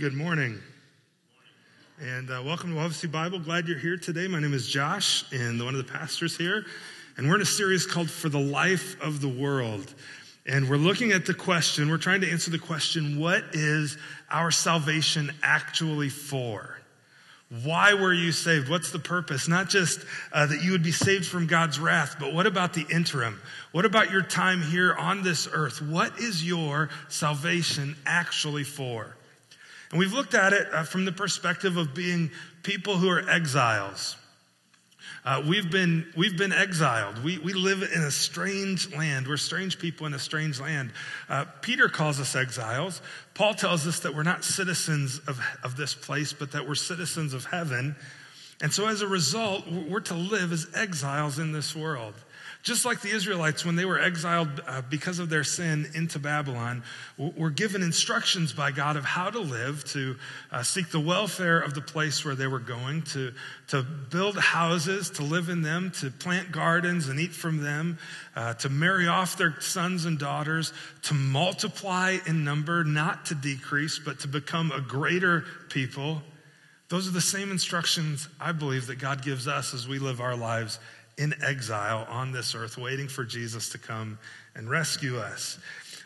good morning. And uh, welcome to Obviously Bible. Glad you're here today. My name is Josh, and one of the pastors here. And we're in a series called For the Life of the World. And we're looking at the question, we're trying to answer the question, what is our salvation actually for? Why were you saved? What's the purpose? Not just uh, that you would be saved from God's wrath, but what about the interim? What about your time here on this earth? What is your salvation actually for? And we've looked at it uh, from the perspective of being people who are exiles. Uh, we've been we've been exiled. We we live in a strange land. We're strange people in a strange land. Uh, Peter calls us exiles. Paul tells us that we're not citizens of of this place, but that we're citizens of heaven. And so, as a result, we're to live as exiles in this world. Just like the Israelites, when they were exiled uh, because of their sin into Babylon, were given instructions by God of how to live, to uh, seek the welfare of the place where they were going, to, to build houses, to live in them, to plant gardens and eat from them, uh, to marry off their sons and daughters, to multiply in number, not to decrease, but to become a greater people. Those are the same instructions I believe that God gives us as we live our lives in exile on this earth, waiting for Jesus to come and rescue us.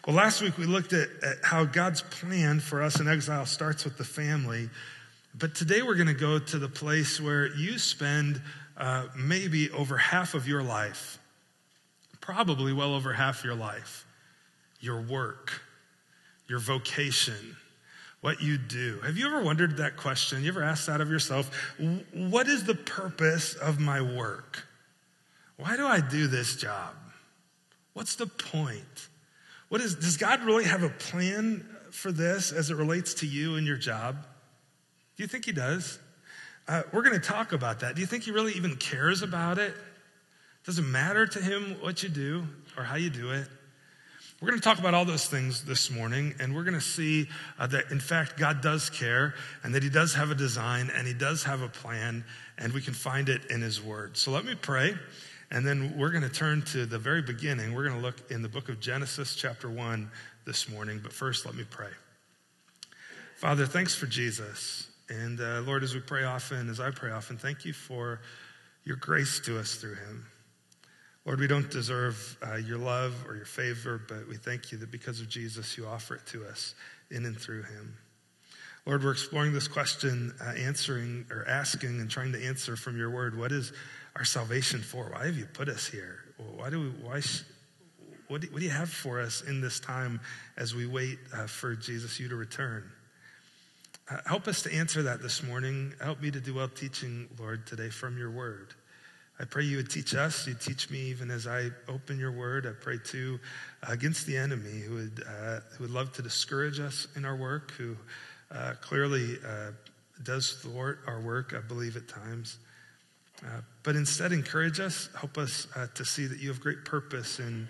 Well, last week we looked at, at how God's plan for us in exile starts with the family. But today we're going to go to the place where you spend uh, maybe over half of your life, probably well over half your life, your work, your vocation, what you do. Have you ever wondered that question? You ever asked that of yourself? What is the purpose of my work? Why do I do this job? What's the point? What is, does God really have a plan for this as it relates to you and your job? Do you think He does? Uh, we're going to talk about that. Do you think He really even cares about it? Does it matter to Him what you do or how you do it? We're going to talk about all those things this morning, and we're going to see uh, that, in fact, God does care and that He does have a design and He does have a plan, and we can find it in His Word. So let me pray. And then we're going to turn to the very beginning. We're going to look in the book of Genesis, chapter 1, this morning. But first, let me pray. Father, thanks for Jesus. And uh, Lord, as we pray often, as I pray often, thank you for your grace to us through him. Lord, we don't deserve uh, your love or your favor, but we thank you that because of Jesus, you offer it to us in and through him. Lord, we're exploring this question, uh, answering or asking and trying to answer from your word. What is our salvation for? Why have you put us here? Why do we, why, what do, what do you have for us in this time as we wait uh, for Jesus, you to return? Uh, help us to answer that this morning. Help me to do well teaching, Lord, today from your word. I pray you would teach us. You teach me even as I open your word. I pray too uh, against the enemy who would, uh, who would love to discourage us in our work, who uh, clearly uh, does thwart our work, I believe, at times. Uh, but instead, encourage us, help us uh, to see that you have great purpose in,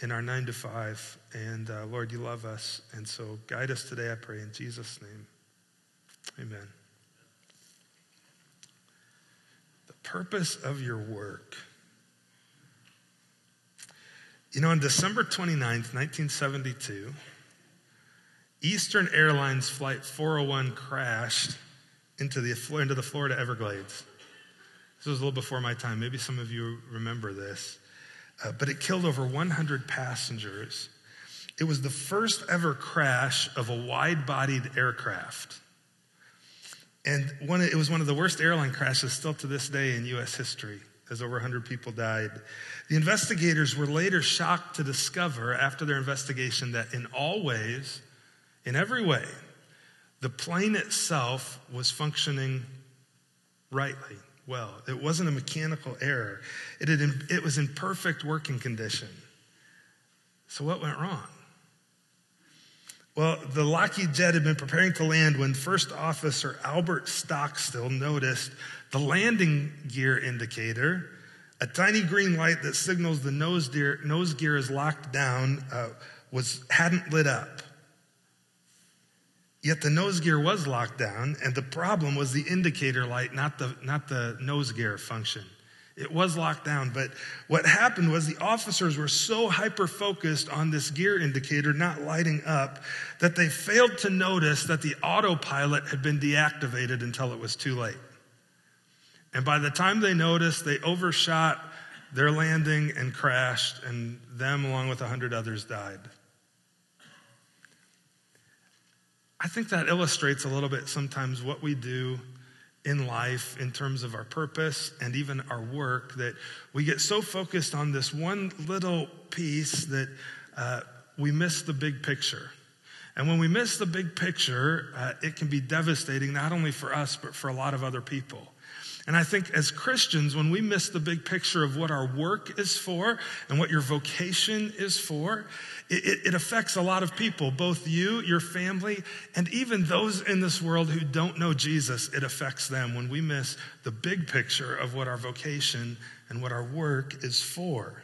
in our nine to five. And uh, Lord, you love us. And so guide us today, I pray, in Jesus' name. Amen. The purpose of your work. You know, on December 29th, 1972, Eastern Airlines Flight 401 crashed into the, into the Florida Everglades. This was a little before my time. Maybe some of you remember this. Uh, but it killed over 100 passengers. It was the first ever crash of a wide bodied aircraft. And one, it was one of the worst airline crashes still to this day in U.S. history, as over 100 people died. The investigators were later shocked to discover, after their investigation, that in all ways, in every way, the plane itself was functioning rightly well. It wasn't a mechanical error, it, had, it was in perfect working condition. So, what went wrong? Well, the Lockheed jet had been preparing to land when First Officer Albert Stockstill noticed the landing gear indicator, a tiny green light that signals the nose gear, nose gear is locked down, uh, was, hadn't lit up. Yet the nose gear was locked down, and the problem was the indicator light, not the, not the nose gear function. It was locked down. But what happened was the officers were so hyper focused on this gear indicator not lighting up that they failed to notice that the autopilot had been deactivated until it was too late. And by the time they noticed, they overshot their landing and crashed, and them, along with a hundred others, died. I think that illustrates a little bit sometimes what we do in life in terms of our purpose and even our work that we get so focused on this one little piece that uh, we miss the big picture. And when we miss the big picture, uh, it can be devastating not only for us, but for a lot of other people. And I think as Christians, when we miss the big picture of what our work is for and what your vocation is for, it, it, affects a lot of people, both you, your family, and even those in this world who don't know Jesus. It affects them when we miss the big picture of what our vocation and what our work is for.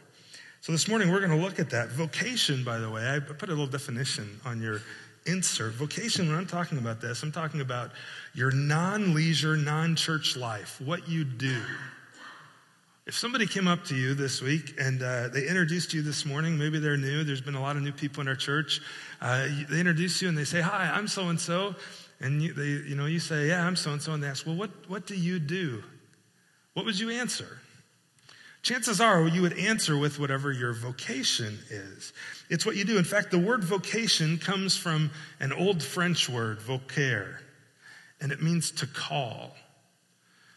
So this morning we're going to look at that. Vocation, by the way, I put a little definition on your insert. Vocation, when I'm talking about this, I'm talking about your non leisure, non church life, what you do. If somebody came up to you this week and uh, they introduced you this morning, maybe they're new, there's been a lot of new people in our church. Uh, they introduce you and they say, Hi, I'm so and so. And you, they, you know, you say, Yeah, I'm so and so. And they ask, Well, what, what do you do? What would you answer? Chances are you would answer with whatever your vocation is. It's what you do. In fact, the word vocation comes from an old French word, vocaire, and it means to call.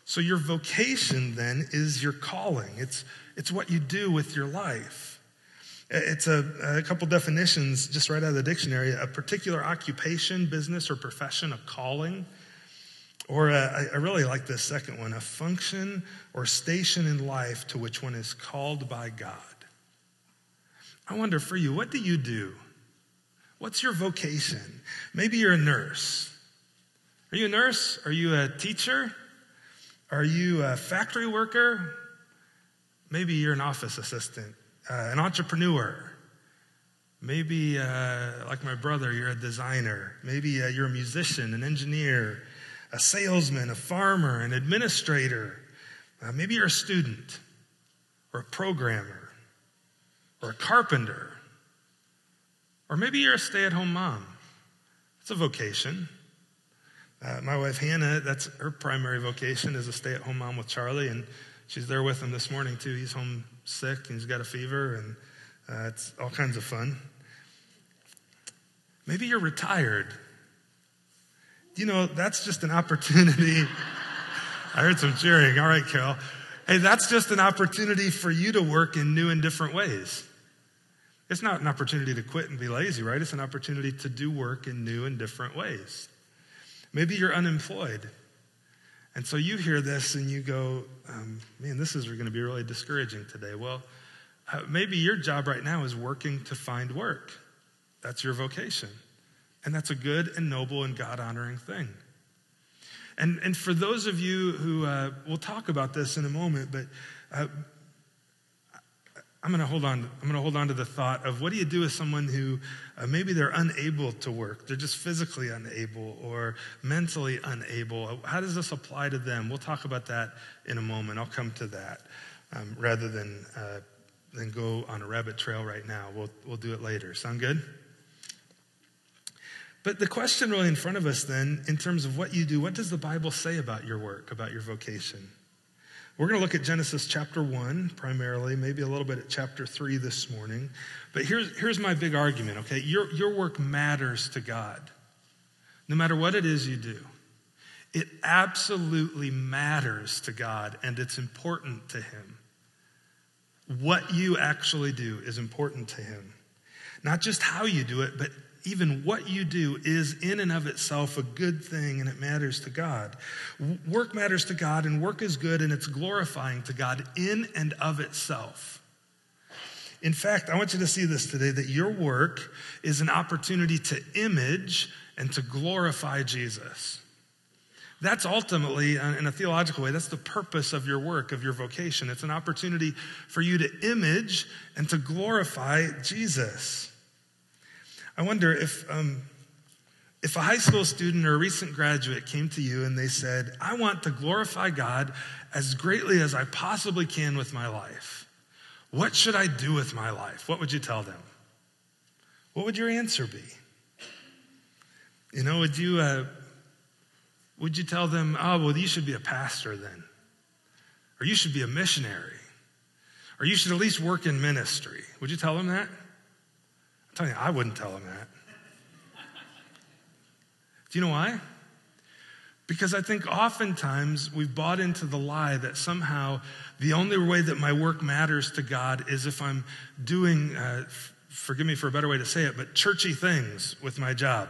So your vocation then is your calling. It's, it's what you do with your life. It's a, a couple definitions just right out of the dictionary a particular occupation, business, or profession, a calling. Or I really like this second one a function or station in life to which one is called by God. I wonder for you, what do you do? What's your vocation? Maybe you're a nurse. Are you a nurse? Are you a teacher? Are you a factory worker? Maybe you're an office assistant, uh, an entrepreneur. Maybe, uh, like my brother, you're a designer. Maybe uh, you're a musician, an engineer, a salesman, a farmer, an administrator. Uh, maybe you're a student or a programmer or a carpenter. Or maybe you're a stay at home mom. It's a vocation. Uh, my wife Hannah, that's her primary vocation is a stay-at-home mom with Charlie, and she's there with him this morning too. He's home sick and he's got a fever, and uh, it's all kinds of fun. Maybe you're retired. You know, that's just an opportunity. I heard some cheering. All right, Carol. Hey, that's just an opportunity for you to work in new and different ways. It's not an opportunity to quit and be lazy, right? It's an opportunity to do work in new and different ways. Maybe you're unemployed. And so you hear this and you go, um, man, this is going to be really discouraging today. Well, uh, maybe your job right now is working to find work. That's your vocation. And that's a good and noble and God honoring thing. And, and for those of you who, uh, we'll talk about this in a moment, but uh, I'm going to hold on. I'm going to hold on to the thought of what do you do with someone who uh, maybe they're unable to work, they're just physically unable or mentally unable. How does this apply to them? We'll talk about that in a moment. I'll come to that um, rather than uh, than go on a rabbit trail right now. We'll we'll do it later. Sound good? But the question really in front of us then, in terms of what you do, what does the Bible say about your work, about your vocation? We're going to look at Genesis chapter 1 primarily, maybe a little bit at chapter 3 this morning. But here's, here's my big argument, okay? Your, your work matters to God, no matter what it is you do. It absolutely matters to God, and it's important to Him. What you actually do is important to Him. Not just how you do it, but even what you do is in and of itself a good thing and it matters to God. Work matters to God and work is good and it's glorifying to God in and of itself. In fact, I want you to see this today that your work is an opportunity to image and to glorify Jesus. That's ultimately, uh, in a theological way, that's the purpose of your work, of your vocation. It's an opportunity for you to image and to glorify Jesus. I wonder if um, If a high school student or a recent graduate came to you and they said, I want to glorify God as greatly as I possibly can with my life, what should I do with my life? What would you tell them? What would your answer be? You know, would you, uh, would you tell them, oh, well, you should be a pastor then? Or you should be a missionary? Or you should at least work in ministry? Would you tell them that? You, I wouldn't tell them that. Do you know why? Because I think oftentimes we've bought into the lie that somehow the only way that my work matters to God is if I'm doing, uh, forgive me for a better way to say it, but churchy things with my job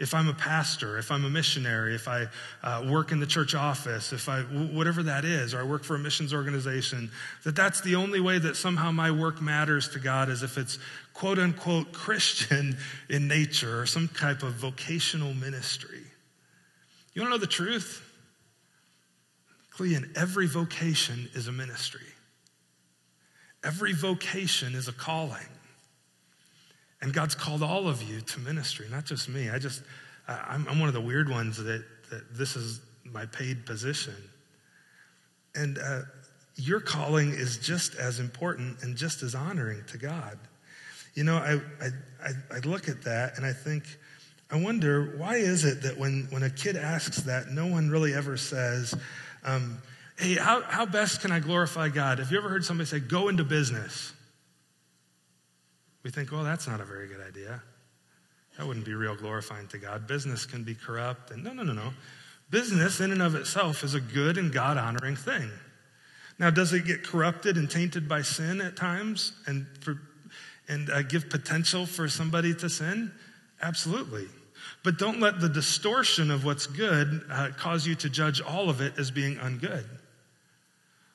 if I'm a pastor, if I'm a missionary, if I uh, work in the church office, if I, whatever that is, or I work for a missions organization, that that's the only way that somehow my work matters to God is if it's quote unquote Christian in nature or some type of vocational ministry. You want to know the truth? Clean, every vocation is a ministry. Every vocation is a calling. And God's called all of you to ministry, not just me. I just, I'm, I'm one of the weird ones that, that this is my paid position. And uh, your calling is just as important and just as honoring to God. You know, I, I, I look at that and I think, I wonder, why is it that when, when a kid asks that, no one really ever says, um, hey, how, how best can I glorify God? Have you ever heard somebody say, go into business? We think, well, that's not a very good idea. That wouldn't be real glorifying to God. Business can be corrupt. And no, no, no, no. Business, in and of itself, is a good and God honoring thing. Now, does it get corrupted and tainted by sin at times and, for, and uh, give potential for somebody to sin? Absolutely. But don't let the distortion of what's good uh, cause you to judge all of it as being ungood.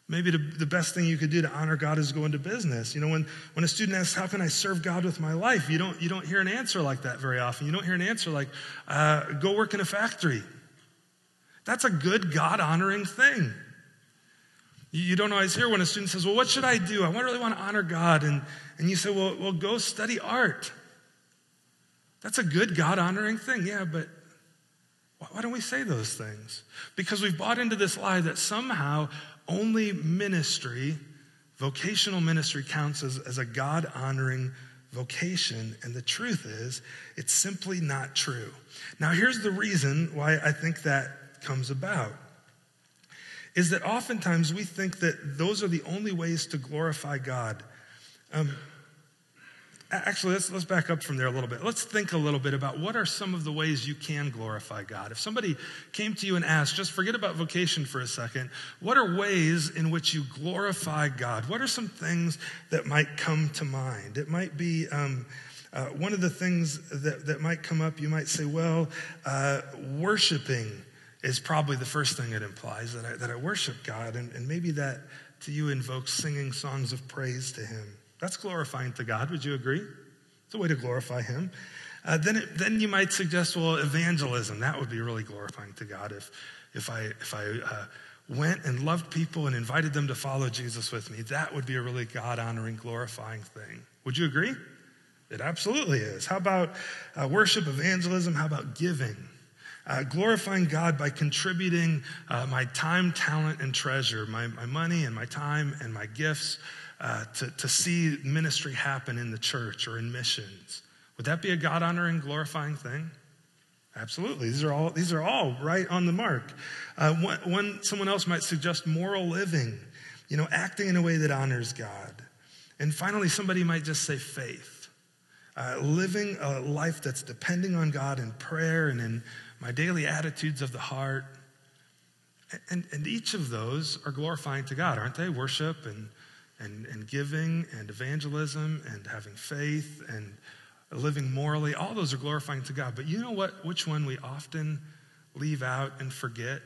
Maybe the, the best thing you could do to honor God is go into business. You know, when, when a student asks, How can I serve God with my life? You don't, you don't hear an answer like that very often. You don't hear an answer like, uh, Go work in a factory. That's a good God honoring thing. You, you don't always hear when a student says, Well, what should I do? I really want to honor God. And, and you say, well, well, go study art. That's a good God honoring thing. Yeah, but why don't we say those things? Because we've bought into this lie that somehow only ministry, vocational ministry, counts as, as a God honoring vocation. And the truth is, it's simply not true. Now, here's the reason why I think that comes about is that oftentimes we think that those are the only ways to glorify God. Um, Actually, let's, let's back up from there a little bit. Let's think a little bit about what are some of the ways you can glorify God. If somebody came to you and asked, just forget about vocation for a second, what are ways in which you glorify God? What are some things that might come to mind? It might be um, uh, one of the things that, that might come up, you might say, well, uh, worshiping is probably the first thing it implies that I, that I worship God. And, and maybe that to you invokes singing songs of praise to Him. That's glorifying to God. Would you agree? It's a way to glorify Him. Uh, then, it, then you might suggest, well, evangelism. That would be really glorifying to God if, if I, if I uh, went and loved people and invited them to follow Jesus with me. That would be a really God honoring, glorifying thing. Would you agree? It absolutely is. How about uh, worship, evangelism? How about giving? Uh, glorifying God by contributing uh, my time, talent, and treasure, my, my money and my time and my gifts uh, to, to see ministry happen in the church or in missions. Would that be a God honoring, glorifying thing? Absolutely. These are all, these are all right on the mark. Uh, one, one, someone else might suggest moral living, you know, acting in a way that honors God. And finally, somebody might just say faith, uh, living a life that's depending on God in prayer and in my daily attitudes of the heart. And, and each of those are glorifying to God, aren't they? Worship and and, and giving and evangelism and having faith and living morally, all those are glorifying to God. But you know what? Which one we often leave out and forget?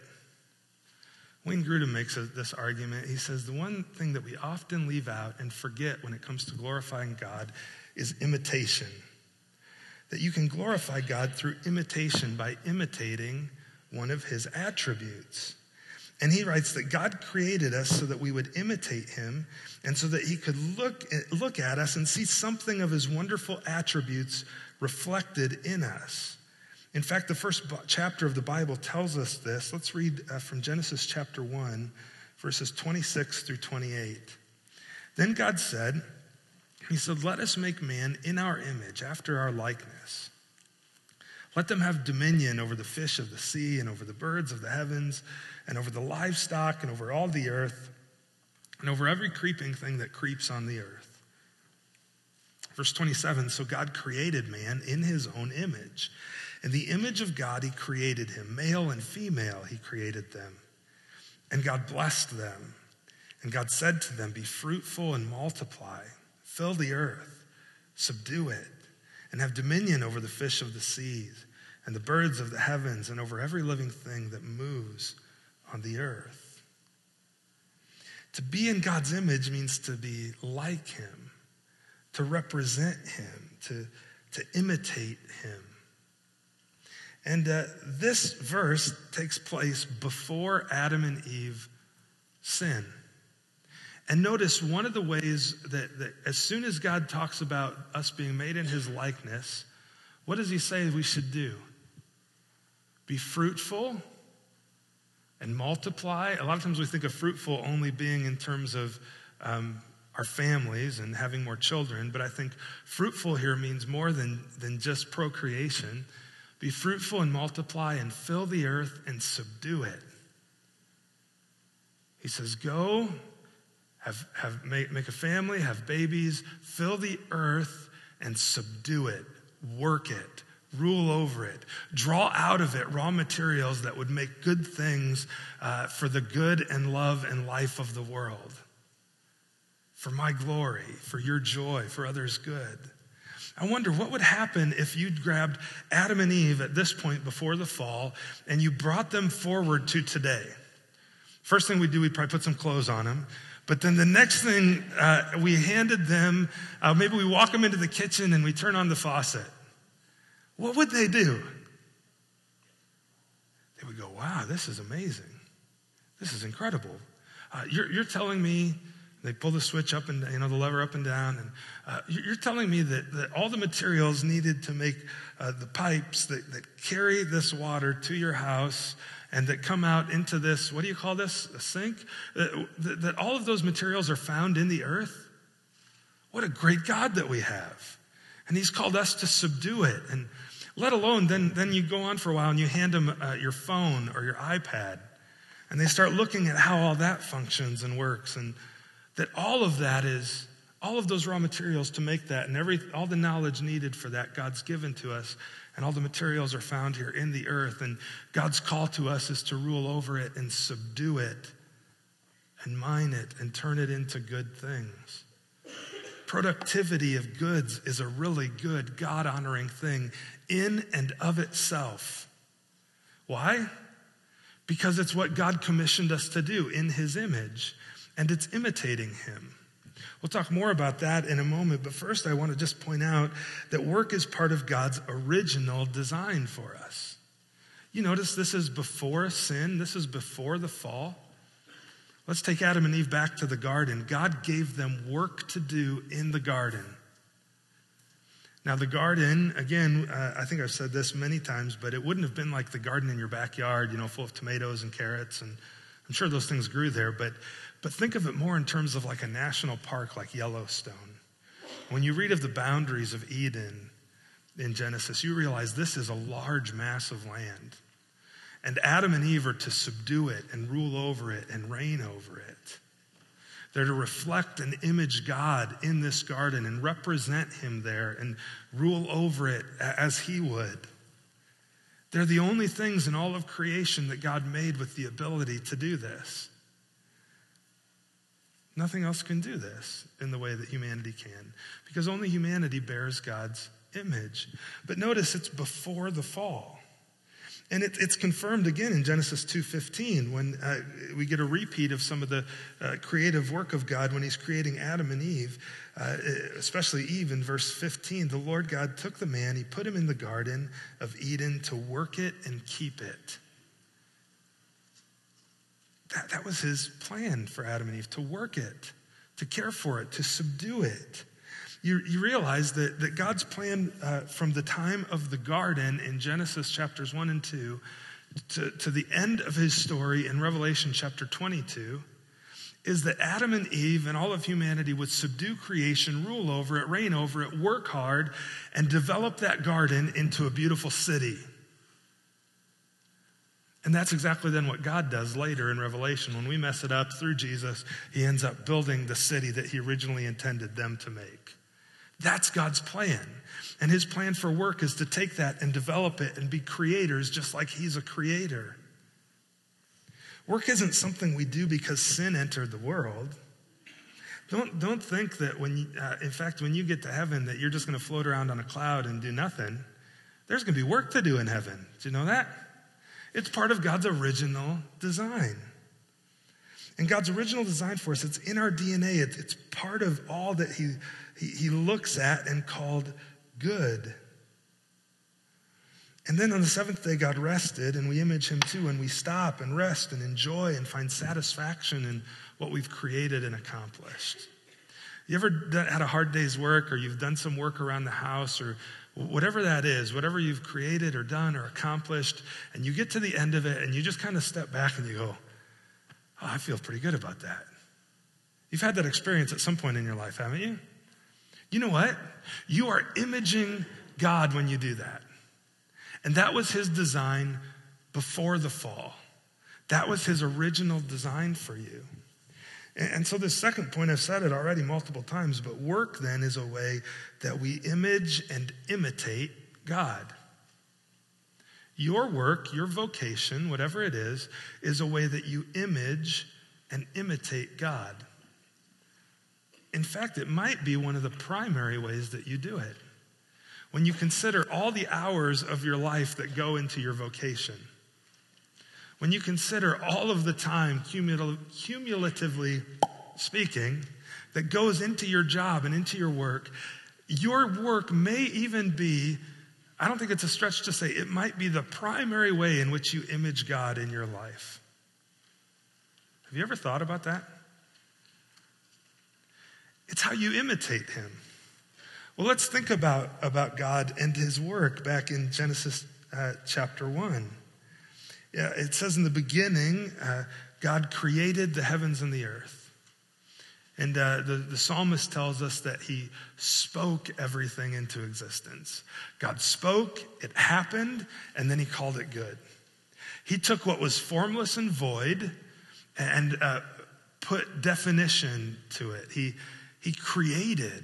Wayne Grudem makes a, this argument. He says the one thing that we often leave out and forget when it comes to glorifying God is imitation. That you can glorify God through imitation by imitating one of his attributes. And he writes that God created us so that we would imitate him and so that he could look, look at us and see something of his wonderful attributes reflected in us. In fact, the first chapter of the Bible tells us this. Let's read uh, from Genesis chapter 1, verses 26 through 28. Then God said, He said, Let us make man in our image, after our likeness. Let them have dominion over the fish of the sea, and over the birds of the heavens, and over the livestock, and over all the earth, and over every creeping thing that creeps on the earth. Verse 27 So God created man in his own image. In the image of God, he created him. Male and female, he created them. And God blessed them. And God said to them, Be fruitful and multiply, fill the earth, subdue it, and have dominion over the fish of the seas, and the birds of the heavens, and over every living thing that moves on the earth. To be in God's image means to be like him, to represent him, to, to imitate him. And uh, this verse takes place before Adam and Eve sin. And notice one of the ways that, that, as soon as God talks about us being made in his likeness, what does he say we should do? Be fruitful and multiply. A lot of times we think of fruitful only being in terms of um, our families and having more children, but I think fruitful here means more than, than just procreation. Be fruitful and multiply and fill the earth and subdue it. He says, Go, have, have, make, make a family, have babies, fill the earth and subdue it, work it, rule over it, draw out of it raw materials that would make good things uh, for the good and love and life of the world, for my glory, for your joy, for others' good. I wonder what would happen if you'd grabbed Adam and Eve at this point before the fall and you brought them forward to today. First thing we'd do, we probably put some clothes on them. But then the next thing, uh, we handed them, uh, maybe we walk them into the kitchen and we turn on the faucet. What would they do? They would go, wow, this is amazing. This is incredible. Uh, you're, you're telling me they pull the switch up and, you know, the lever up and down. And uh, you're telling me that, that all the materials needed to make uh, the pipes that, that carry this water to your house and that come out into this, what do you call this? A sink? That, uh, that, that all of those materials are found in the earth? What a great God that we have. And He's called us to subdue it. And let alone, then, then you go on for a while and you hand them uh, your phone or your iPad. And they start looking at how all that functions and works. And that all of that is all of those raw materials to make that and every all the knowledge needed for that god's given to us and all the materials are found here in the earth and god's call to us is to rule over it and subdue it and mine it and turn it into good things. Productivity of goods is a really good god honoring thing in and of itself. Why? Because it's what god commissioned us to do in his image and it's imitating him. We'll talk more about that in a moment, but first I want to just point out that work is part of God's original design for us. You notice this is before sin, this is before the fall. Let's take Adam and Eve back to the garden. God gave them work to do in the garden. Now, the garden, again, uh, I think I've said this many times, but it wouldn't have been like the garden in your backyard, you know, full of tomatoes and carrots. And I'm sure those things grew there, but but think of it more in terms of like a national park like Yellowstone. When you read of the boundaries of Eden in Genesis, you realize this is a large mass of land. And Adam and Eve are to subdue it and rule over it and reign over it. They're to reflect and image God in this garden and represent Him there and rule over it as He would. They're the only things in all of creation that God made with the ability to do this. Nothing else can do this in the way that humanity can, because only humanity bears God's image. But notice it's before the fall. And it, it's confirmed again in Genesis 2.15 when uh, we get a repeat of some of the uh, creative work of God when he's creating Adam and Eve, uh, especially Eve in verse 15. The Lord God took the man, he put him in the garden of Eden to work it and keep it. That, that was his plan for Adam and Eve to work it, to care for it, to subdue it. you, you realize that, that God's plan uh, from the time of the garden in Genesis chapters 1 and 2 to, to the end of his story in Revelation chapter 22 is that Adam and Eve and all of humanity would subdue creation, rule over it, reign over it, work hard, and develop that garden into a beautiful city. And that's exactly then what God does later in Revelation. When we mess it up through Jesus, he ends up building the city that he originally intended them to make. That's God's plan. And his plan for work is to take that and develop it and be creators just like he's a creator. Work isn't something we do because sin entered the world. Don't, don't think that when, you, uh, in fact, when you get to heaven, that you're just going to float around on a cloud and do nothing. There's going to be work to do in heaven. Do you know that? It's part of God's original design. And God's original design for us, it's in our DNA. it's part of all that he, he, he looks at and called good. And then on the seventh day, God rested, and we image him too, and we stop and rest and enjoy and find satisfaction in what we've created and accomplished. You ever had a hard day's work, or you've done some work around the house, or whatever that is, whatever you've created or done or accomplished, and you get to the end of it, and you just kind of step back and you go, Oh, I feel pretty good about that. You've had that experience at some point in your life, haven't you? You know what? You are imaging God when you do that. And that was his design before the fall. That was his original design for you. And so, the second point, I've said it already multiple times, but work then is a way that we image and imitate God. Your work, your vocation, whatever it is, is a way that you image and imitate God. In fact, it might be one of the primary ways that you do it. When you consider all the hours of your life that go into your vocation, when you consider all of the time, cumulatively speaking, that goes into your job and into your work, your work may even be, I don't think it's a stretch to say, it might be the primary way in which you image God in your life. Have you ever thought about that? It's how you imitate him. Well, let's think about, about God and his work back in Genesis uh, chapter 1. Yeah, it says in the beginning, uh, God created the heavens and the earth. And uh, the, the psalmist tells us that he spoke everything into existence. God spoke, it happened, and then he called it good. He took what was formless and void and uh, put definition to it. He, he created.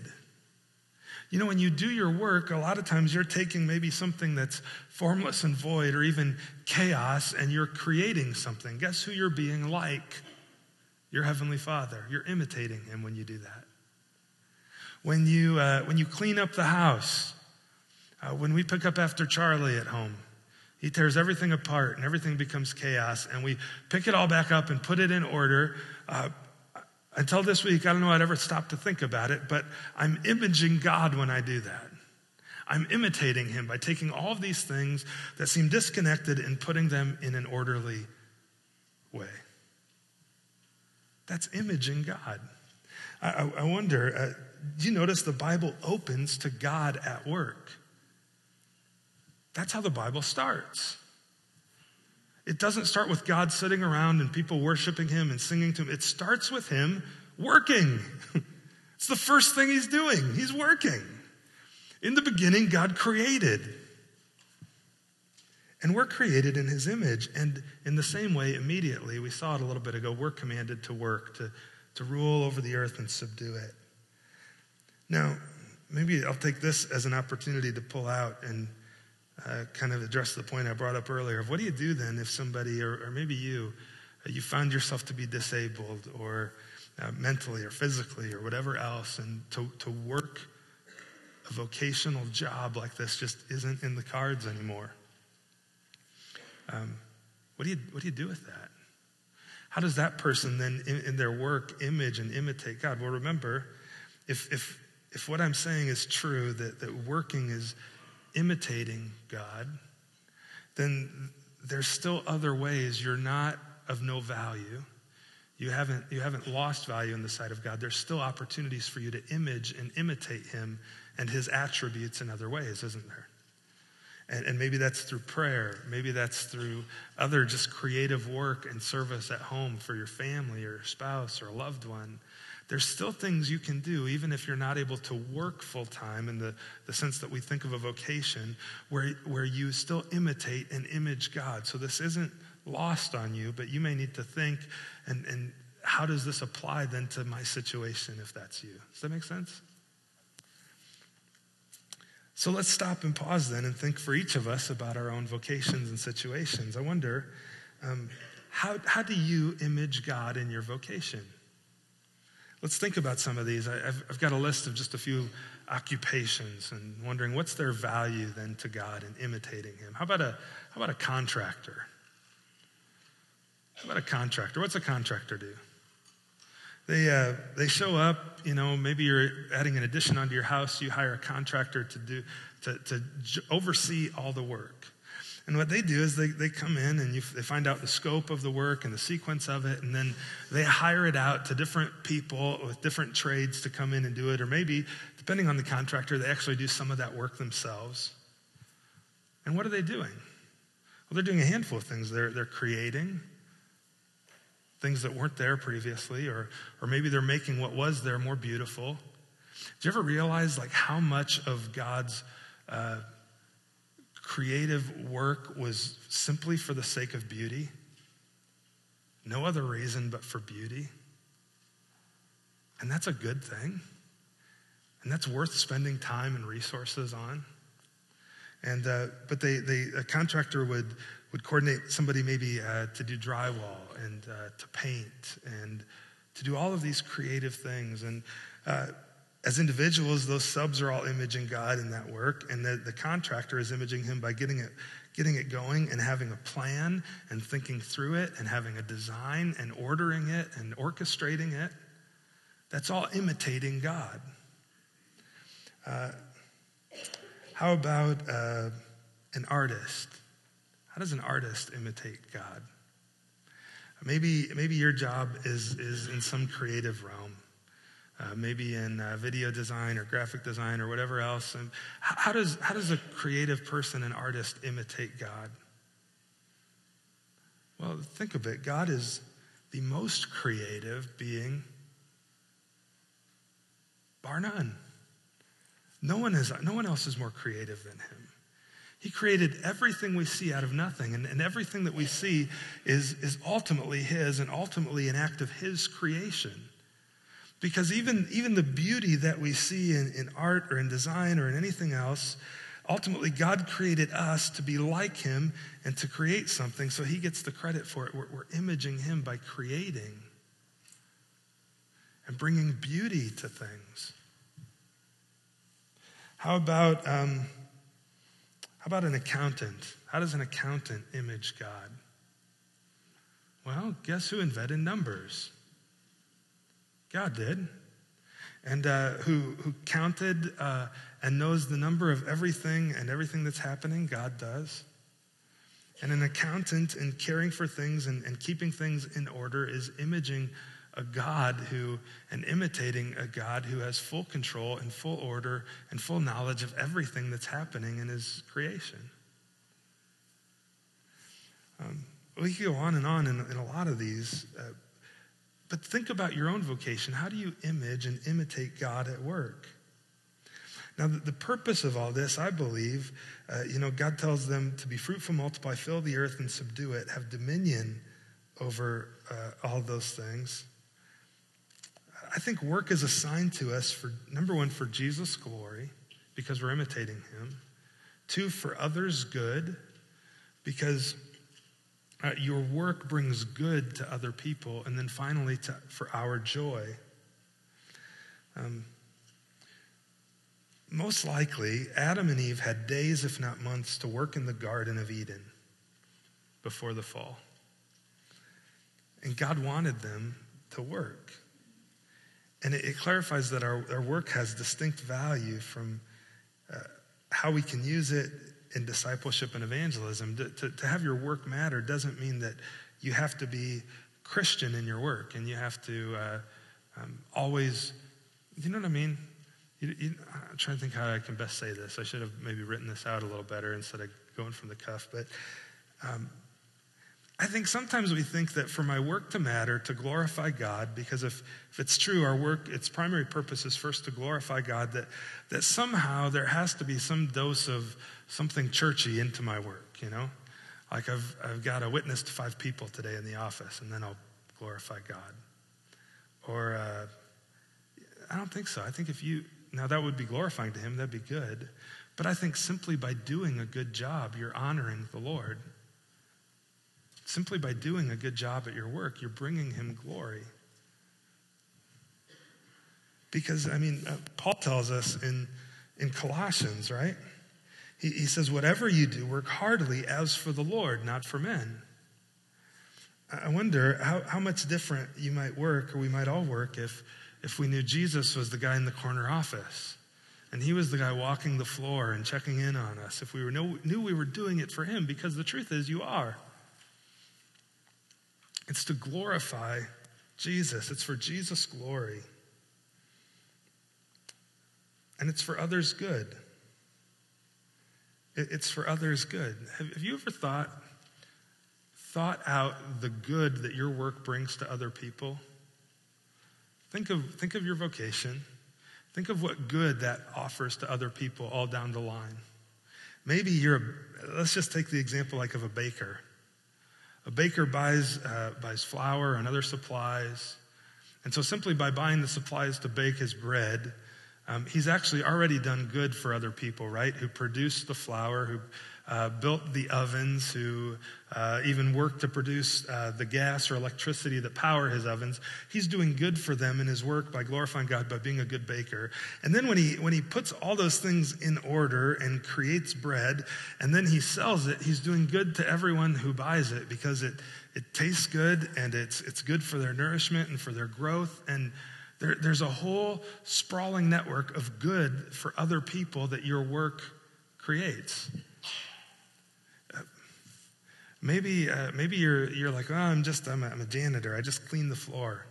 You know, when you do your work, a lot of times you're taking maybe something that's formless and void or even chaos and you're creating something. Guess who you're being like? Your Heavenly Father. You're imitating Him when you do that. When you, uh, when you clean up the house, uh, when we pick up after Charlie at home, he tears everything apart and everything becomes chaos, and we pick it all back up and put it in order. Uh, until this week, I don't know I'd ever stop to think about it, but I'm imaging God when I do that. I'm imitating him by taking all of these things that seem disconnected and putting them in an orderly way. That's imaging God. I, I wonder, uh, do you notice the Bible opens to God at work? That's how the Bible starts. It doesn't start with God sitting around and people worshiping him and singing to him. It starts with him working. it's the first thing he's doing. He's working. In the beginning, God created. And we're created in his image. And in the same way, immediately, we saw it a little bit ago, we're commanded to work, to, to rule over the earth and subdue it. Now, maybe I'll take this as an opportunity to pull out and uh, kind of address the point I brought up earlier of what do you do then if somebody, or, or maybe you, uh, you found yourself to be disabled or uh, mentally or physically or whatever else, and to, to work a vocational job like this just isn't in the cards anymore. Um, what, do you, what do you do with that? How does that person then, in, in their work, image and imitate God? Well, remember, if, if, if what I'm saying is true, that, that working is imitating God, then there's still other ways you're not of no value You haven't, you haven't lost value in the sight of God. There's still opportunities for you to image and imitate Him and His attributes in other ways, isn't there? And, and, maybe that's through prayer. Maybe that's through other just creative work and service at home for your family or spouse or a loved one. There's still things you can do, even if you're not able to work full time in the, the sense that we think of a vocation, where, where you still imitate and image God. So this isn't lost on you, but you may need to think and, and how does this apply then to my situation if that's you? Does that make sense? So let's stop and pause then and think for each of us about our own vocations and situations. I wonder, um, how, how do you image God in your vocation? Let's think about some of these. I, have I've got a list of just a few occupations and wondering what's their value then to God in imitating Him. How about a, how about a contractor? How about a contractor? What's a contractor do? They, uh, they show up, you know, maybe you're adding an addition onto your house, you hire a contractor to do, to, to oversee all the work. And what they do is they, they come in and you, they find out the scope of the work and the sequence of it, and then they hire it out to different people with different trades to come in and do it. Or maybe, depending on the contractor, they actually do some of that work themselves. And what are they doing? Well, they're doing a handful of things. They're, they're creating things that weren't there previously, or, or maybe they're making what was there more beautiful. Do you ever realize like how much of God's uh, creative work was simply for the sake of beauty. No other reason but for beauty. And that's a good thing. And that's worth spending time and resources on. And, uh, but they, they, a contractor would, would coordinate somebody maybe uh, to do drywall and uh, to paint and to do all of these creative things. And uh, as individuals, those subs are all imaging God in that work, and the, the contractor is imaging him by getting it, getting it going and having a plan and thinking through it and having a design and ordering it and orchestrating it. That's all imitating God. Uh, how about uh, an artist? How does an artist imitate God? Maybe, maybe your job is, is in some creative realm uh, maybe in uh, video design or graphic design or whatever else. And how, does, how does a creative person, an artist, imitate God? Well, think of it God is the most creative being, bar none. No one, is, no one else is more creative than him. He created everything we see out of nothing, and, and everything that we see is, is ultimately His and ultimately an act of His creation. Because even, even the beauty that we see in, in art or in design or in anything else, ultimately, God created us to be like Him and to create something, so He gets the credit for it. We're, we're imaging Him by creating and bringing beauty to things. How about, um, how about an accountant? How does an accountant image God? Well, guess who invented numbers? God did. And uh, who, who counted uh, and knows the number of everything and everything that's happening? God does. And an accountant in caring for things and, and keeping things in order is imaging a God who, and imitating a God who has full control and full order and full knowledge of everything that's happening in his creation. Um, we could go on and on in, in a lot of these. Uh, but think about your own vocation. How do you image and imitate God at work? Now, the, purpose of all this, I believe, uh, you know, God tells them to be fruitful, multiply, fill the earth, and subdue it, have dominion over uh, all those things. I think work is assigned to us for, number one, for Jesus' glory, because we're imitating him. Two, for others' good, because uh, your work brings good to other people. And then finally, to, for our joy. Um, most likely, Adam and Eve had days, if not months, to work in the Garden of Eden before the fall. And God wanted them to work. And it, it clarifies that our, our work has distinct value from uh, how we can use it in discipleship and evangelism. To, to, to, have your work matter doesn't mean that you have to be Christian in your work, and you have to uh, um, always, you know what I mean? You, you, I'm trying to think how I can best say this. I should have maybe written this out a little better instead of going from the cuff. But um, I think sometimes we think that for my work to matter, to glorify God, because if, if it's true, our work, its primary purpose is first to glorify God, that, that somehow there has to be some dose of something churchy into my work, you know? Like I've, I've got a witness to five people today in the office, and then I'll glorify God. Or, uh, I don't think so. I think if you, now that would be glorifying to Him, that'd be good. But I think simply by doing a good job, you're honoring the Lord. Simply by doing a good job at your work, you're bringing Him glory. Because, I mean, uh, Paul tells us in, in Colossians, right? He, he says, Whatever you do, work heartily as for the Lord, not for men. I wonder how, how much different you might work, or we might all work, if, if we knew Jesus was the guy in the corner office and he was the guy walking the floor and checking in on us, if we were, knew we were doing it for him, because the truth is, you are. It's to glorify Jesus, it's for Jesus' glory. And it's for others' good. It's for others' good. Have you ever thought, thought out the good that your work brings to other people? Think of, think of your vocation. Think of what good that offers to other people all down the line. Maybe you're, a, let's just take the example like of a baker. A baker buys, uh, buys flour and other supplies. And so simply by buying the supplies to bake his bread, um, he's actually already done good for other people, right? Who produced the flour, who uh, built the ovens, who uh, even worked to produce uh, the gas or electricity that power his ovens. He's doing good for them in his work by glorifying God by being a good baker. And then when he when he puts all those things in order and creates bread, and then he sells it, he's doing good to everyone who buys it because it it tastes good and it's it's good for their nourishment and for their growth and there, there's a whole sprawling network of good for other people that your work creates. Uh, maybe, uh, maybe you're, you're like, oh, I'm just, I'm a, I'm a janitor. I just clean the floor.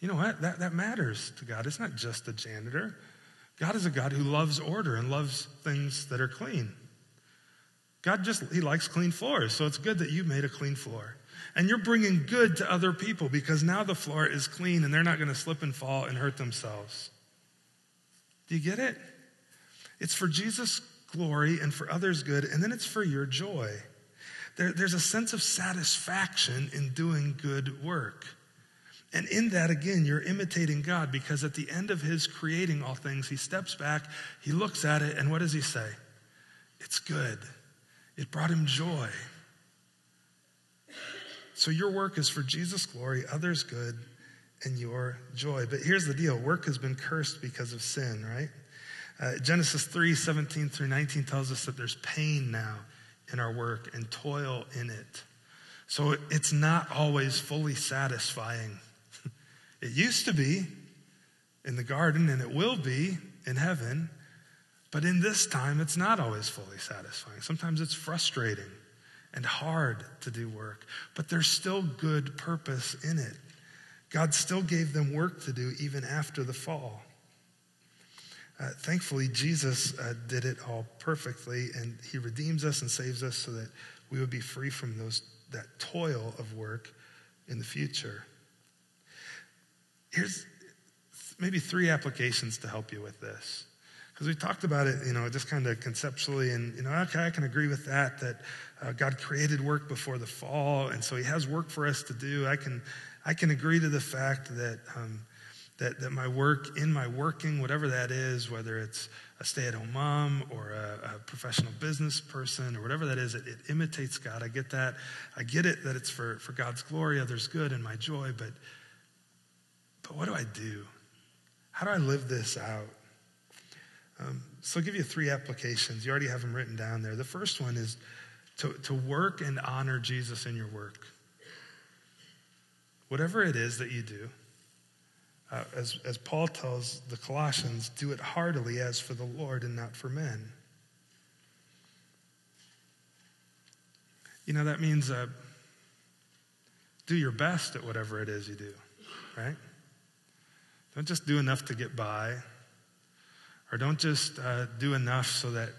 You know what? That, that matters to God. It's not just a janitor. God is a God who loves order and loves things that are clean. God just, He likes clean floors. So it's good that you made a clean floor and you're bringing good to other people because now the floor is clean and they're not going to slip and fall and hurt themselves. Do you get it? It's for Jesus' glory and for others' good, and then it's for your joy. There, there's a sense of satisfaction in doing good work. And in that, again, you're imitating God because at the end of his creating all things, he steps back, he looks at it, and what does he say? It's good. It brought him joy. So your work is for Jesus' glory, others' good, and your joy. But here's the deal work has been cursed because of sin, right? Uh, Genesis 3 17 through 19 tells us that there's pain now in our work and toil in it. So it's not always fully satisfying. it used to be in the garden, and it will be in heaven. But in this time, it's not always fully satisfying. Sometimes it's frustrating and hard to do work, but there's still good purpose in it. God still gave them work to do even after the fall. Uh, thankfully, Jesus uh, did it all perfectly, and He redeems us and saves us so that we would be free from those that toil of work in the future. Here's maybe three applications to help you with this. Because we talked about it, you know, just kind of conceptually, and, you know, okay, I can agree with that, that uh, God created work before the fall, and so He has work for us to do. I can, I can agree to the fact that, um, that, that my work, in my working, whatever that is, whether it's a stay at home mom or a, a, professional business person or whatever that is, it, it imitates God. I get that. I get it that it's for, for God's glory, others' good, and my joy, but, but what do I do? How do I live this out? Um, so I'll give you three applications. You already have them written down there. The first one is to, to work and honor Jesus in your work. Whatever it is that you do, uh, as, as Paul tells the Colossians, do it heartily as for the Lord and not for men. You know, that means uh, do your best at whatever it is you do, right? Don't just do enough to get by, or don't just uh, do enough so that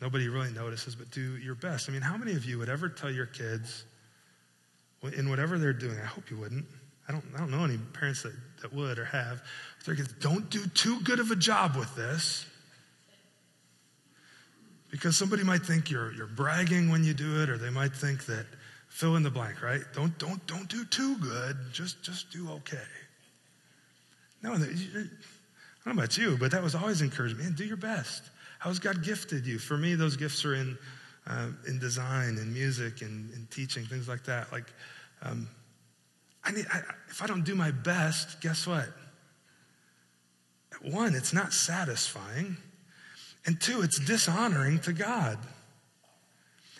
nobody really notices, but do your best. I mean, how many of you would ever tell your kids, in whatever they're doing, I hope you wouldn't. I don't, I don't know any parents that, that would or have. Their kids, don't do too good of a job with this. Because somebody might think you're, you're bragging when you do it, or they might think that fill in the blank, right? Don't, don't, don't do too good. Just, just do okay. No, I don't know about you, but that was always encouragement. Man, do your best. How has God gifted you? For me, those gifts are in, uh, in design and music and, and, teaching, things like that. Like, um, I need, I, if I don't do my best, guess what? One, it's not satisfying. And two, it's dishonoring to God.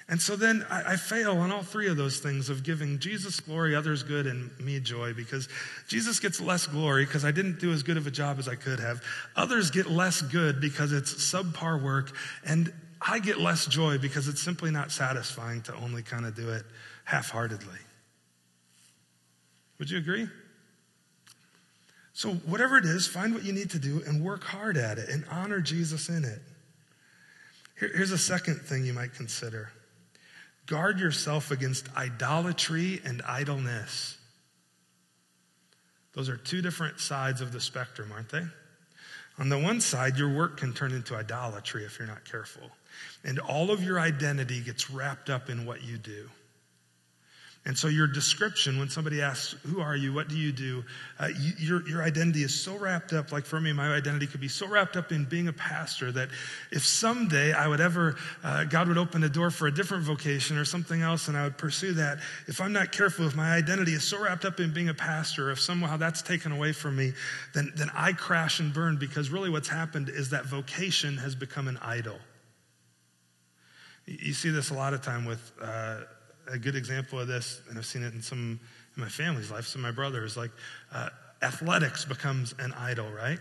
And so then I, I, fail on all three of those things of giving Jesus glory, others good, and me joy because Jesus gets less glory because I didn't do as good of a job as I could have. Others get less good because it's subpar work. And I get less joy because it's simply not satisfying to only kind of do it half heartedly. Would you agree? So, whatever it is, find what you need to do and work hard at it and honor Jesus in it. Here, here's a second thing you might consider guard yourself against idolatry and idleness. Those are two different sides of the spectrum, aren't they? On the one side, your work can turn into idolatry if you're not careful. And all of your identity gets wrapped up in what you do. And so your description, when somebody asks, who are you? What do you do? Uh, you, your, your identity is so wrapped up, like for me, my identity could be so wrapped up in being a pastor that if someday I would ever, uh, God would open a door for a different vocation or something else and I would pursue that, if I'm not careful, if my identity is so wrapped up in being a pastor, if somehow that's taken away from me, then, then I crash and burn because really what's happened is that vocation has become an idol. You see this a lot of time with, uh, a good example of this, and I've seen it in some in my family's life, some of my brothers, like uh, athletics becomes an idol, right?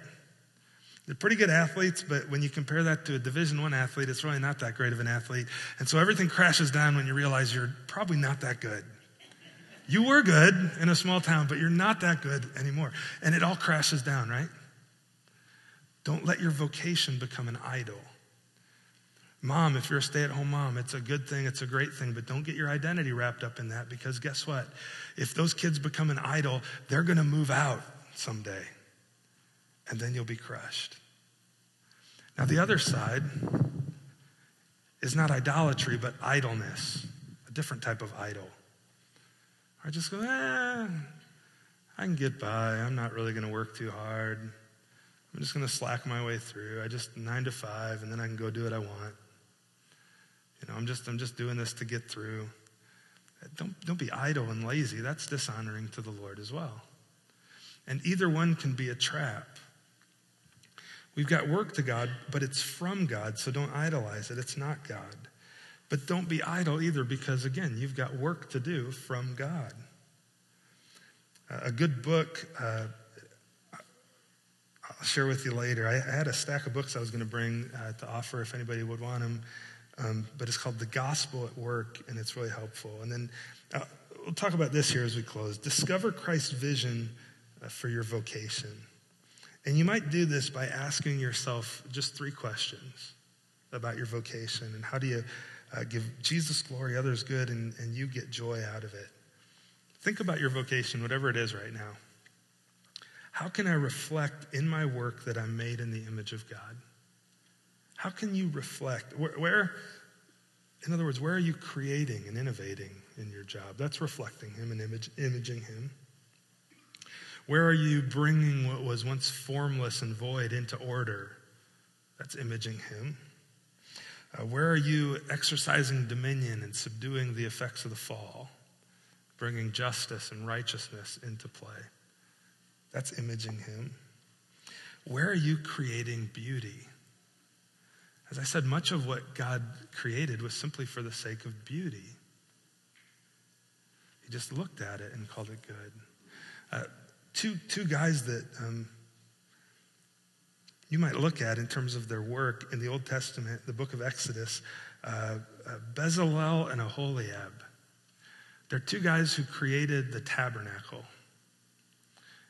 They're pretty good athletes, but when you compare that to a Division One athlete, it's really not that great of an athlete. And so everything crashes down when you realize you're probably not that good. You were good in a small town, but you're not that good anymore. And it all crashes down, right? Don't let your vocation become an idol. Mom, if you're a stay at home mom, it's a good thing, it's a great thing, but don't get your identity wrapped up in that because guess what? If those kids become an idol, they're going to move out someday and then you'll be crushed. Now, the other side is not idolatry, but idleness, a different type of idol. I just go, eh, I can get by. I'm not really going to work too hard. I'm just going to slack my way through. I just nine to five, and then I can go do what I want. You know, I'm just, I'm just doing this to get through. Don't, don't be idle and lazy. That's dishonoring to the Lord as well. And either one can be a trap. We've got work to God, but it's from God, so don't idolize it. It's not God. But don't be idle either, because again, you've got work to do from God. a good book, uh, I'll share with you later. I, had a stack of books I was going to bring uh, to offer if anybody would want them. Um, but it's called The Gospel at Work, and it's really helpful. And then uh, we'll talk about this here as we close. Discover Christ's vision uh, for your vocation. And you might do this by asking yourself just three questions about your vocation and how do you uh, give Jesus glory, others good, and, and you get joy out of it. Think about your vocation, whatever it is right now. How can I reflect in my work that I'm made in the image of God? How can you reflect? Where, where, in other words, where are you creating and innovating in your job? That's reflecting Him and image, imaging Him. Where are you bringing what was once formless and void into order? That's imaging Him. Uh, where are you exercising dominion and subduing the effects of the fall? Bringing justice and righteousness into play. That's imaging Him. Where are you creating beauty? As I said, much of what God created was simply for the sake of beauty. He just looked at it and called it good. Uh, two, two guys that um, you might look at in terms of their work in the Old Testament, the book of Exodus, uh, uh, Bezalel and Aholiab. They're two guys who created the tabernacle.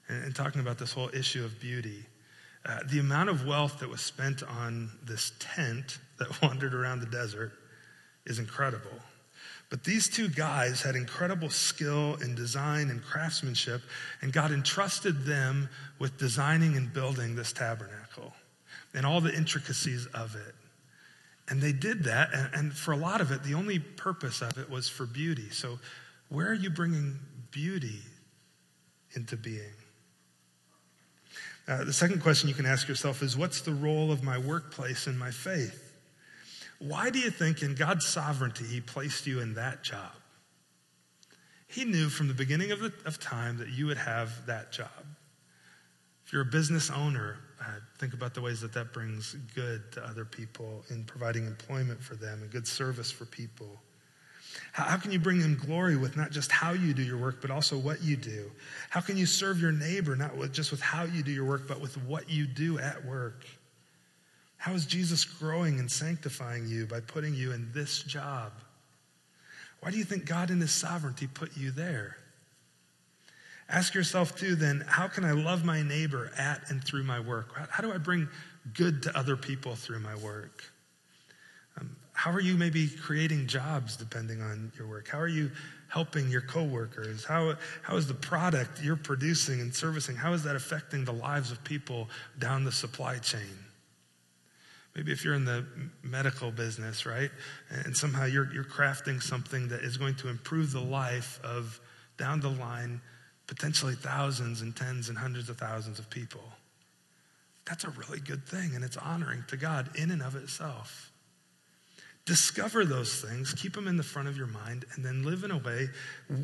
And, and talking about this whole issue of beauty, uh, the amount of wealth that was spent on this tent that wandered around the desert is incredible. But these two guys had incredible skill in design and craftsmanship, and God entrusted them with designing and building this tabernacle and all the intricacies of it. And they did that, and, and for a lot of it, the only purpose of it was for beauty. So, where are you bringing beauty into being? Uh, the second question you can ask yourself is What's the role of my workplace in my faith? Why do you think in God's sovereignty He placed you in that job? He knew from the beginning of, the, of time that you would have that job. If you're a business owner, uh, think about the ways that that brings good to other people in providing employment for them and good service for people. How, can you bring Him glory with not just how you do your work, but also what you do? How can you serve your neighbor not with, just with how you do your work, but with what you do at work? How is Jesus growing and sanctifying you by putting you in this job? Why do you think God in His sovereignty put you there? Ask yourself, too, then, how can I love my neighbor at and through my work? How do I bring good to other people through my work? How are you maybe creating jobs depending on your work? How are you helping your coworkers? How, how is the product you're producing and servicing, how is that affecting the lives of people down the supply chain? Maybe if you're in the medical business, right? And somehow you're, you're crafting something that is going to improve the life of down the line potentially thousands and tens and hundreds of thousands of people. That's a really good thing, and it's honoring to God in and of itself. Discover those things, keep them in the front of your mind, and then live in a way,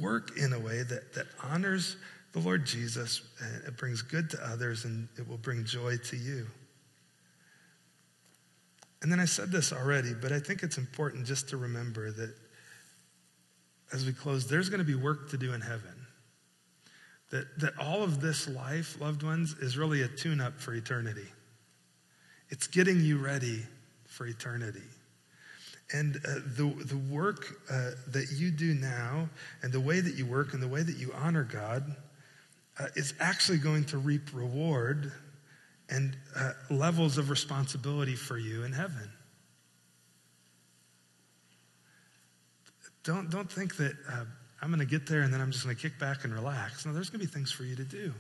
work in a way that, that honors the Lord Jesus, and it brings good to others, and it will bring joy to you. And then I said this already, but I think it's important just to remember that as we close, there's going to be work to do in heaven. That, that all of this life, loved ones, is really a tune up for eternity. It's getting you ready for eternity. And uh, the, the work uh, that you do now, and the way that you work, and the way that you honor God, uh, is actually going to reap reward and uh, levels of responsibility for you in heaven. Don't, don't think that uh, I'm going to get there and then I'm just going to kick back and relax. No, there's going to be things for you to do.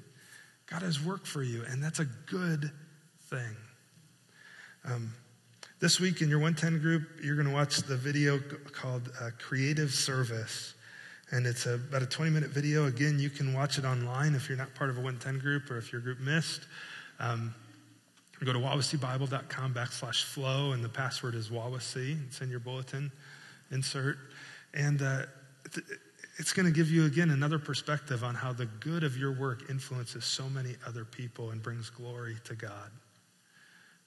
God has work for you, and that's a good thing. Um, this week in your 110 group, you're going to watch the video called uh, Creative Service. And it's a, about a 20 minute video. Again, you can watch it online if you're not part of a 110 group or if your group missed. Um, go to wawaseebible.com backslash flow, and the password is wawasee. It's in your bulletin insert. And uh, it's going to give you, again, another perspective on how the good of your work influences so many other people and brings glory to God.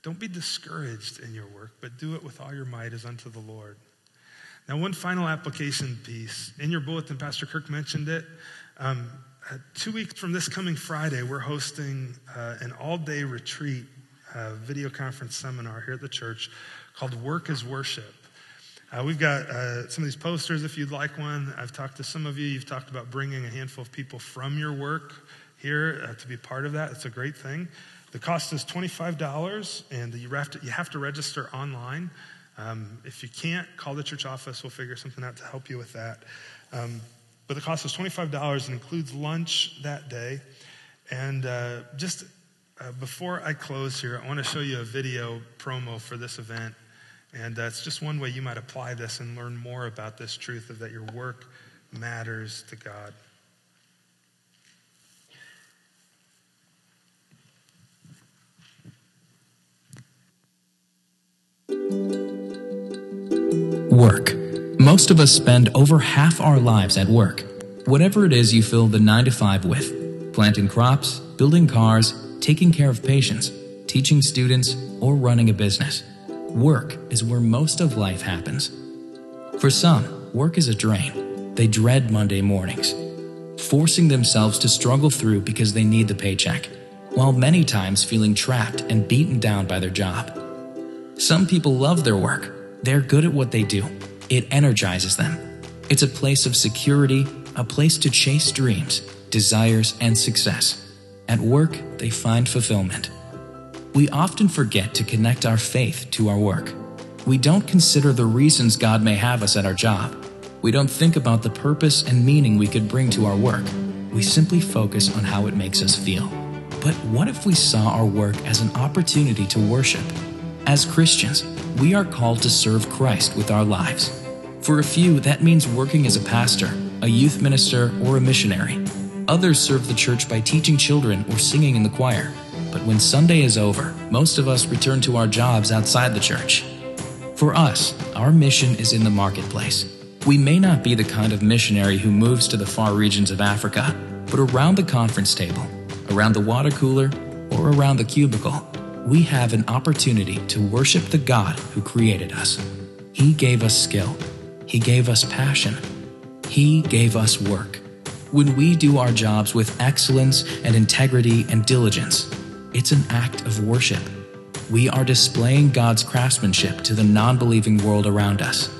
Don't be discouraged in your work, but do it with all your might as unto the Lord. Now, one final application piece. In your bulletin, Pastor Kirk mentioned it. Um, uh, two weeks from this coming Friday, we're hosting uh, an all day retreat uh, video conference seminar here at the church called Work is Worship. Uh, we've got uh, some of these posters if you'd like one. I've talked to some of you. You've talked about bringing a handful of people from your work here uh, to be part of that. It's a great thing. The cost is $25, and you have to, you have to register online. Um, if you can't, call the church office. We'll figure something out to help you with that. Um, but the cost is $25 and includes lunch that day. And uh, just uh, before I close here, I want to show you a video promo for this event. And that's just one way you might apply this and learn more about this truth of that your work matters to God. Work. Most of us spend over half our lives at work. Whatever it is you fill the 9 to 5 with planting crops, building cars, taking care of patients, teaching students, or running a business. Work is where most of life happens. For some, work is a drain. They dread Monday mornings, forcing themselves to struggle through because they need the paycheck, while many times feeling trapped and beaten down by their job. Some people love their work. They're good at what they do. It energizes them. It's a place of security, a place to chase dreams, desires, and success. At work, they find fulfillment. We often forget to connect our faith to our work. We don't consider the reasons God may have us at our job. We don't think about the purpose and meaning we could bring to our work. We simply focus on how it makes us feel. But what if we saw our work as an opportunity to worship? As Christians, we are called to serve Christ with our lives. For a few, that means working as a pastor, a youth minister, or a missionary. Others serve the church by teaching children or singing in the choir. But when Sunday is over, most of us return to our jobs outside the church. For us, our mission is in the marketplace. We may not be the kind of missionary who moves to the far regions of Africa, but around the conference table, around the water cooler, or around the cubicle, we have an opportunity to worship the God who created us. He gave us skill, He gave us passion, He gave us work. When we do our jobs with excellence and integrity and diligence, it's an act of worship. We are displaying God's craftsmanship to the non believing world around us.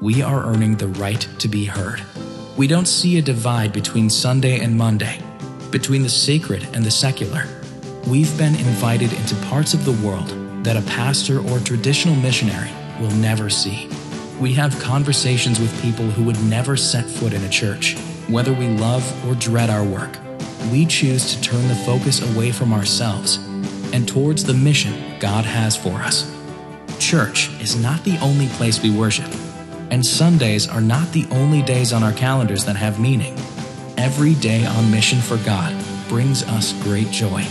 We are earning the right to be heard. We don't see a divide between Sunday and Monday, between the sacred and the secular. We've been invited into parts of the world that a pastor or traditional missionary will never see. We have conversations with people who would never set foot in a church. Whether we love or dread our work, we choose to turn the focus away from ourselves and towards the mission God has for us. Church is not the only place we worship, and Sundays are not the only days on our calendars that have meaning. Every day on mission for God brings us great joy.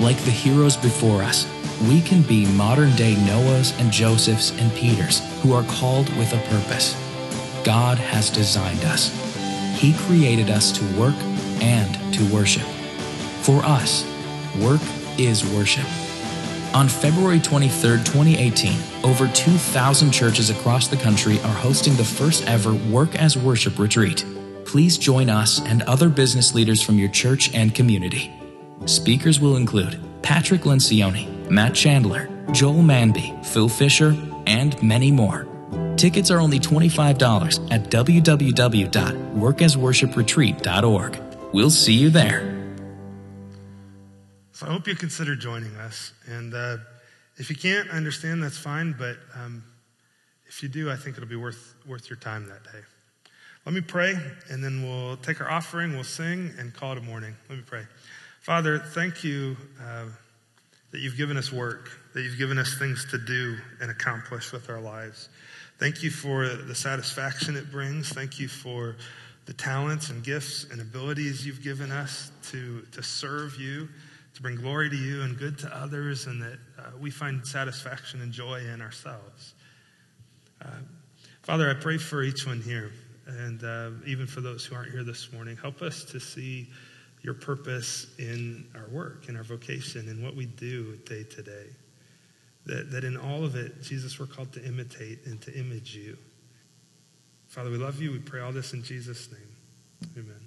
Like the heroes before us, we can be modern day Noahs and Josephs and Peters who are called with a purpose. God has designed us. He created us to work and to worship. For us, work is worship. On February 23, 2018, over 2,000 churches across the country are hosting the first ever Work as Worship retreat. Please join us and other business leaders from your church and community. Speakers will include Patrick Lencioni, Matt Chandler, Joel Manby, Phil Fisher, and many more. Tickets are only $25 at www.workasworshipretreat.org. We'll see you there. So I hope you consider joining us. And uh, if you can't, I understand, that's fine. But um, if you do, I think it'll be worth, worth your time that day. Let me pray, and then we'll take our offering, we'll sing, and call it a morning. Let me pray. Father, thank you uh, that you've given us work, that you've given us things to do and accomplish with our lives. Thank you for the satisfaction it brings. Thank you for the talents and gifts and abilities you've given us to, to serve you to bring glory to you and good to others, and that uh, we find satisfaction and joy in ourselves. Uh, Father, I pray for each one here, and uh, even for those who aren't here this morning. Help us to see your purpose in our work, in our vocation, in what we do day to day. That, that in all of it, Jesus, we're called to imitate and to image you. Father, we love you. We pray all this in Jesus' name. Amen.